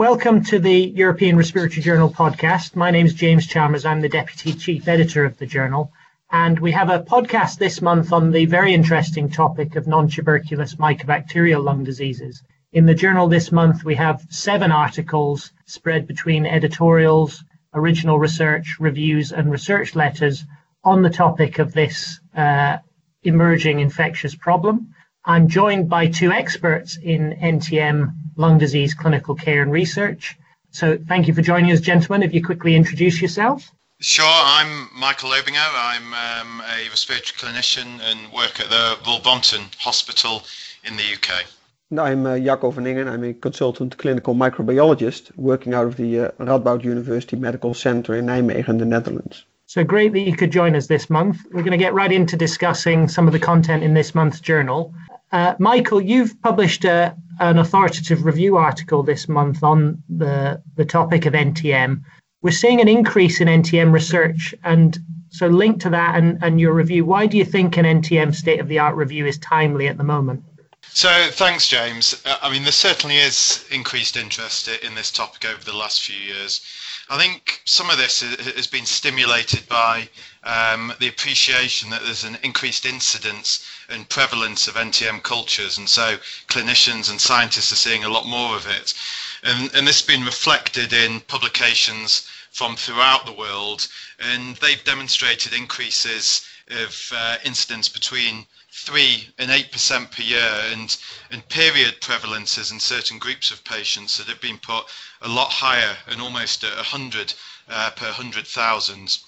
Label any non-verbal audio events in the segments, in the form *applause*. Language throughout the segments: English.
Welcome to the European Respiratory Journal podcast. My name is James Chalmers. I'm the Deputy Chief Editor of the journal. And we have a podcast this month on the very interesting topic of non tuberculous mycobacterial lung diseases. In the journal this month, we have seven articles spread between editorials, original research, reviews, and research letters on the topic of this uh, emerging infectious problem. I'm joined by two experts in NTM lung disease clinical care and research. So thank you for joining us, gentlemen. If you quickly introduce yourself. Sure, I'm Michael Loebinger. I'm um, a respiratory clinician and work at the Royal Brompton Hospital in the UK. I'm uh, Jacco van Ingen. I'm a consultant clinical microbiologist working out of the uh, Radboud University Medical Center in Nijmegen, the Netherlands. So great that you could join us this month. We're going to get right into discussing some of the content in this month's journal. Uh, Michael, you've published a, an authoritative review article this month on the, the topic of NTM. We're seeing an increase in NTM research. And so, linked to that and, and your review, why do you think an NTM state of the art review is timely at the moment? So, thanks, James. Uh, I mean, there certainly is increased interest in this topic over the last few years. I think some of this has been stimulated by um, the appreciation that there's an increased incidence and prevalence of NTM cultures, and so clinicians and scientists are seeing a lot more of it. And, and this has been reflected in publications from throughout the world, and they've demonstrated increases of uh, incidence between 3 and 8% per year and, and period prevalences in certain groups of patients that have been put a lot higher and almost at 100 uh, per 100,000.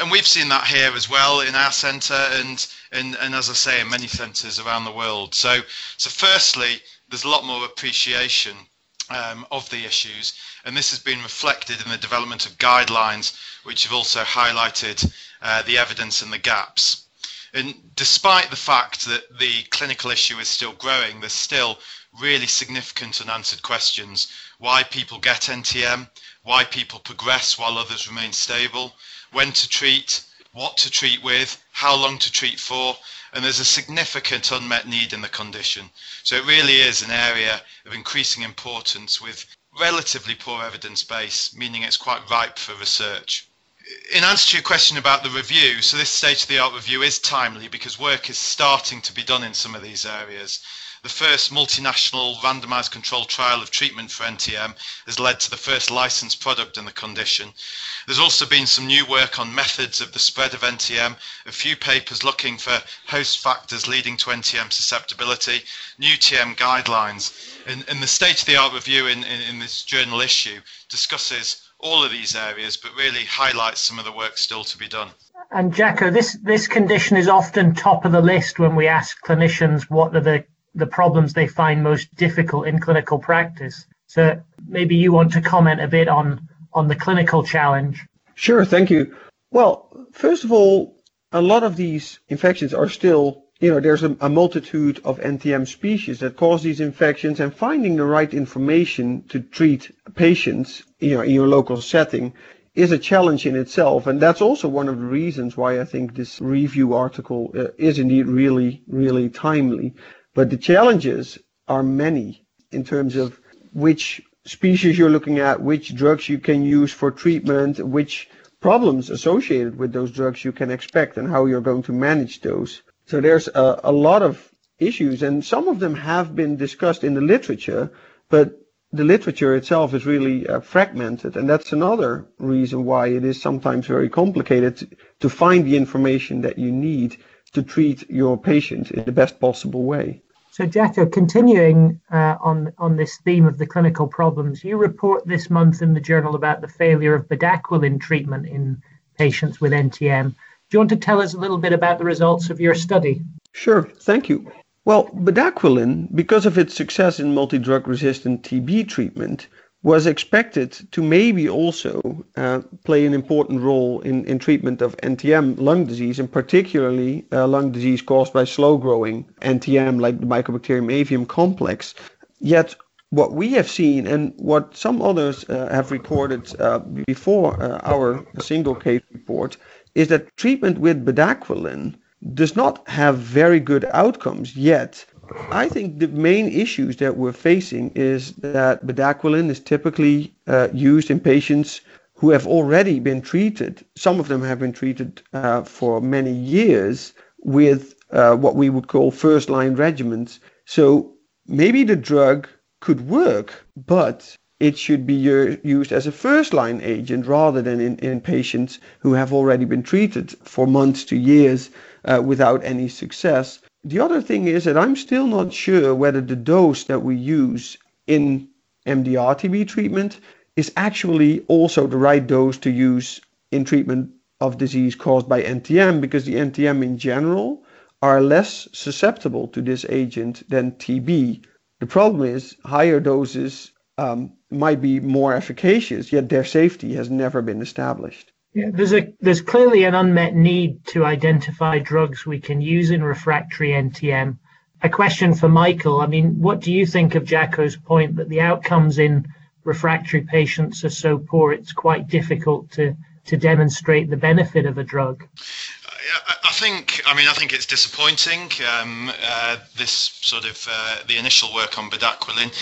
And we've seen that here as well in our centre and, and, and as I say, in many centres around the world. So, so firstly, there's a lot more appreciation um, of the issues, and this has been reflected in the development of guidelines, which have also highlighted uh, the evidence and the gaps. And despite the fact that the clinical issue is still growing, there's still really significant unanswered questions. Why people get NTM, why people progress while others remain stable, when to treat, what to treat with, how long to treat for, and there's a significant unmet need in the condition. So it really is an area of increasing importance with relatively poor evidence base, meaning it's quite ripe for research in answer to your question about the review, so this state of the art review is timely because work is starting to be done in some of these areas. The first multinational randomized controlled trial of treatment for NTM has led to the first licensed product in the condition. There's also been some new work on methods of the spread of NTM, a few papers looking for host factors leading to NTM susceptibility, new TM guidelines. And, and the state of the art review in, in, in this journal issue discusses all of these areas, but really highlights some of the work still to be done. And Jacco, this this condition is often top of the list when we ask clinicians what are the the problems they find most difficult in clinical practice. So maybe you want to comment a bit on on the clinical challenge. Sure, thank you. Well, first of all, a lot of these infections are still you know, there's a, a, multitude of NTM species that cause these infections and finding the right information to treat patients, you know, in your local setting is a challenge in itself. And that's also one of the reasons why I think this review article uh, is indeed really, really timely. But the challenges are many in terms of which species you're looking at, which drugs you can use for treatment, which problems associated with those drugs you can expect and how you're going to manage those. So there's a, a lot of issues, and some of them have been discussed in the literature, but the literature itself is really uh, fragmented, and that's another reason why it is sometimes very complicated to, to find the information that you need to treat your patient in the best possible way. So, Jacco, continuing uh, on on this theme of the clinical problems, you report this month in the journal about the failure of bedaquiline treatment in patients with NTM. Do you want to tell us a little bit about the results of your study? Sure, thank you. Well, bedaquiline, because of its success in multi-drug resistant TB treatment, was expected to maybe also uh, play an important role in, in treatment of NTM lung disease, and particularly uh, lung disease caused by slow-growing NTM, like the Mycobacterium avium complex. Yet, what we have seen and what some others uh, have recorded uh, before uh, our single case report is that treatment with bedaquiline does not have very good outcomes yet I think the main issues that we're facing is that bedaquiline is typically uh, used in patients who have already been treated. Some of them have been treated uh, for many years with uh, what we would call first line regimens. So maybe the drug could work, but it should be used as a first line agent rather than in, in patients who have already been treated for months to years uh, without any success. The other thing is that I'm still not sure whether the dose that we use in MDR-TB treatment is actually also the right dose to use in treatment of disease caused by NTM because the NTM in general are less susceptible to this agent than TB. The problem is higher doses um, might be more efficacious, yet their safety has never been established. Yeah, there's a there's clearly an unmet need to identify drugs we can use in refractory NTM. A question for Michael. I mean, what do you think of Jacco's point that the outcomes in refractory patients are so poor it's quite difficult to to demonstrate the benefit of a drug? I think, I mean, I think it's disappointing, um, uh, this sort of, uh, the initial work on bedaquiline,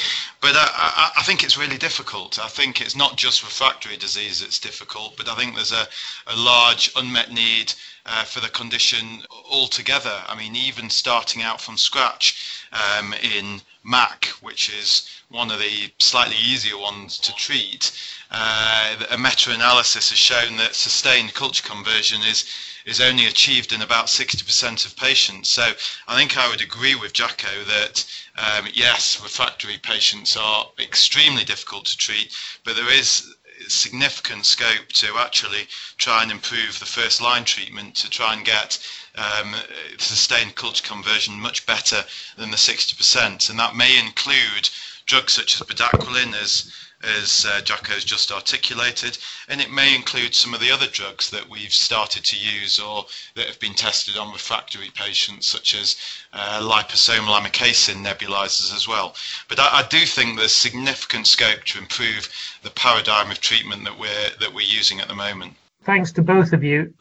but I, I, I, think it's really difficult. I think it's not just refractory disease that's difficult, but I think there's a, a large unmet need uh, for the condition altogether. I mean, even starting out from scratch um, in MAC, which is one of the slightly easier ones to treat, uh, a meta-analysis has shown that sustained culture conversion is is only achieved in about 60% of patients. So I think I would agree with Jacco that um, yes, refractory patients are extremely difficult to treat, but there is significant scope to actually try and improve the first line treatment to try and get um, sustained culture conversion much better than the 60%. And that may include drugs such as bedaquiline as as uh, has just articulated, and it may include some of the other drugs that we've started to use or that have been tested on refractory patients, such as uh, liposomal amikacin nebulizers as well. But I, I, do think there's significant scope to improve the paradigm of treatment that we're that we're using at the moment. Thanks to both of you.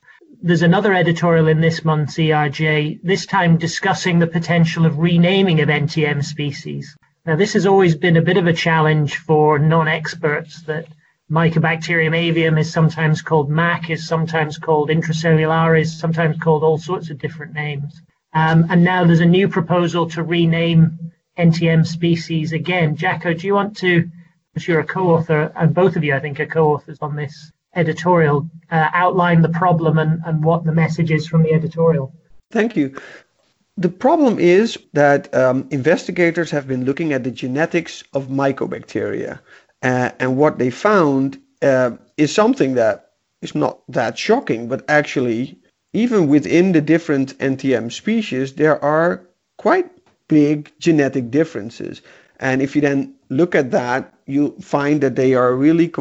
There's another editorial in this month's ERJ, this time discussing the potential of renaming of NTM species. Now, this has always been a bit of a challenge for non-experts that Mycobacterium avium is sometimes called MAC, is sometimes called intracellulare, is sometimes called all sorts of different names. Um, and now there's a new proposal to rename NTM species again. Jacco, do you want to, as you're a co-author, and both of you, I think, are co-authors on this editorial, uh, outline the problem and, and what the message is from the editorial? Thank you. The problem is that um, investigators have been looking at the genetics of mycobacteria, uh, and what they found uh, is something that is not that shocking, but actually, even within the different NTM species, there are quite big genetic differences. And if you then look at that, you find that they are really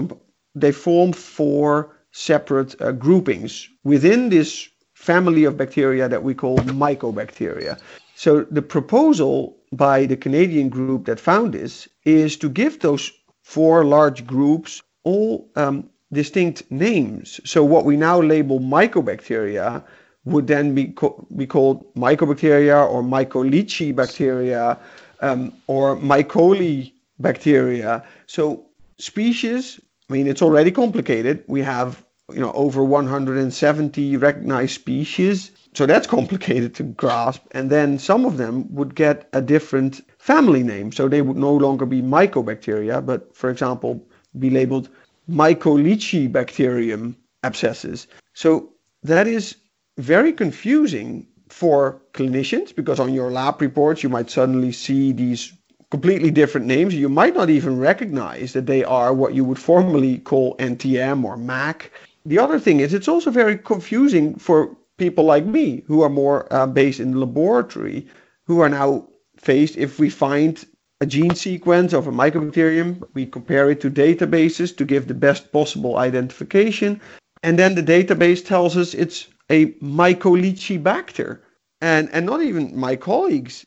they form four separate uh, groupings within this family of bacteria that we call mycobacteria. So the proposal by the Canadian group that found this is to give those four large groups all um, distinct names. So what we now label mycobacteria would then be, co- be called mycobacteria or mycolichi bacteria um, or mycoli bacteria. So species, I mean, it's already complicated. We have you know over 170 recognized species. So that's *laughs* complicated to grasp. And then some of them would get a different family name. So they would no longer be mycobacteria but for example be labeled mycolicibacterium abscessus. So that is very confusing for clinicians because on your lab reports you might suddenly see these completely different names. You might not even recognize that they are what you would formally call NTM or MAC the other thing is it's also very confusing for people like me who are more uh, based in the laboratory, who are now faced if we find a gene sequence of a mycobacterium, we compare it to databases to give the best possible identification, and then the database tells us it's a mycolicibacter. And, and not even my colleagues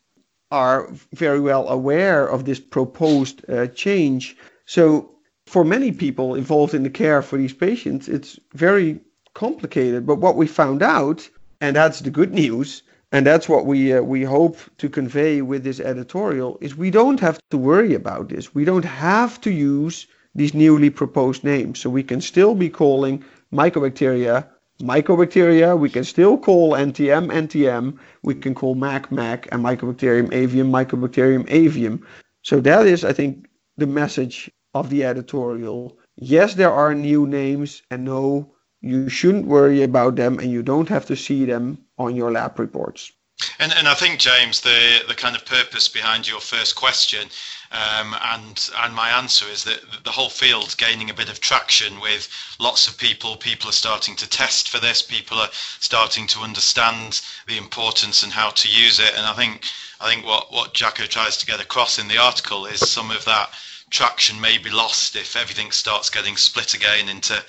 are very well aware of this proposed uh, change. So for many people involved in the care for these patients, it's very complicated. But what we found out, and that's the good news, and that's what we uh, we hope to convey with this editorial is we don't have to worry about this. We don't have to use these newly proposed names. So we can still be calling mycobacteria mycobacteria. We can still call NTM NTM. We can call MAC MAC and Mycobacterium avium Mycobacterium avium. So that is, I think, the message of the editorial. Yes, there are new names, and no, you shouldn't worry about them, and you don't have to see them on your lab reports. And, and I think, James, the, the kind of purpose behind your first question um, and and my answer is that the whole field's gaining a bit of traction with lots of people. People are starting to test for this. People are starting to understand the importance and how to use it. And I think I think what what Jacco tries to get across in the article is some of that traction may be lost if everything starts getting split again into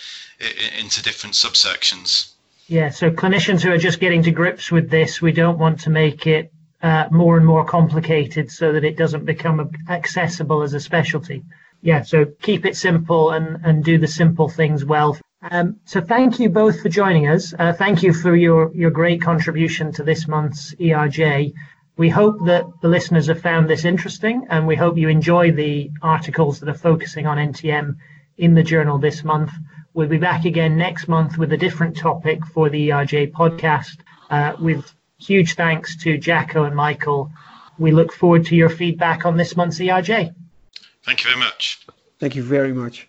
into different subsections. Yeah, so clinicians who are just getting to grips with this, we don't want to make it uh, more and more complicated so that it doesn't become accessible as a specialty. Yeah, so keep it simple and, and do the simple things well. Um, so thank you both for joining us. Uh, thank you for your, your great contribution to this month's ERJ. We hope that the listeners have found this interesting and we hope you enjoy the articles that are focusing on NTM in the journal this month. We'll be back again next month with a different topic for the ERJ podcast uh, with huge thanks to Jacco and Michael. We look forward to your feedback on this month's ERJ. Thank you very much. Thank you very much.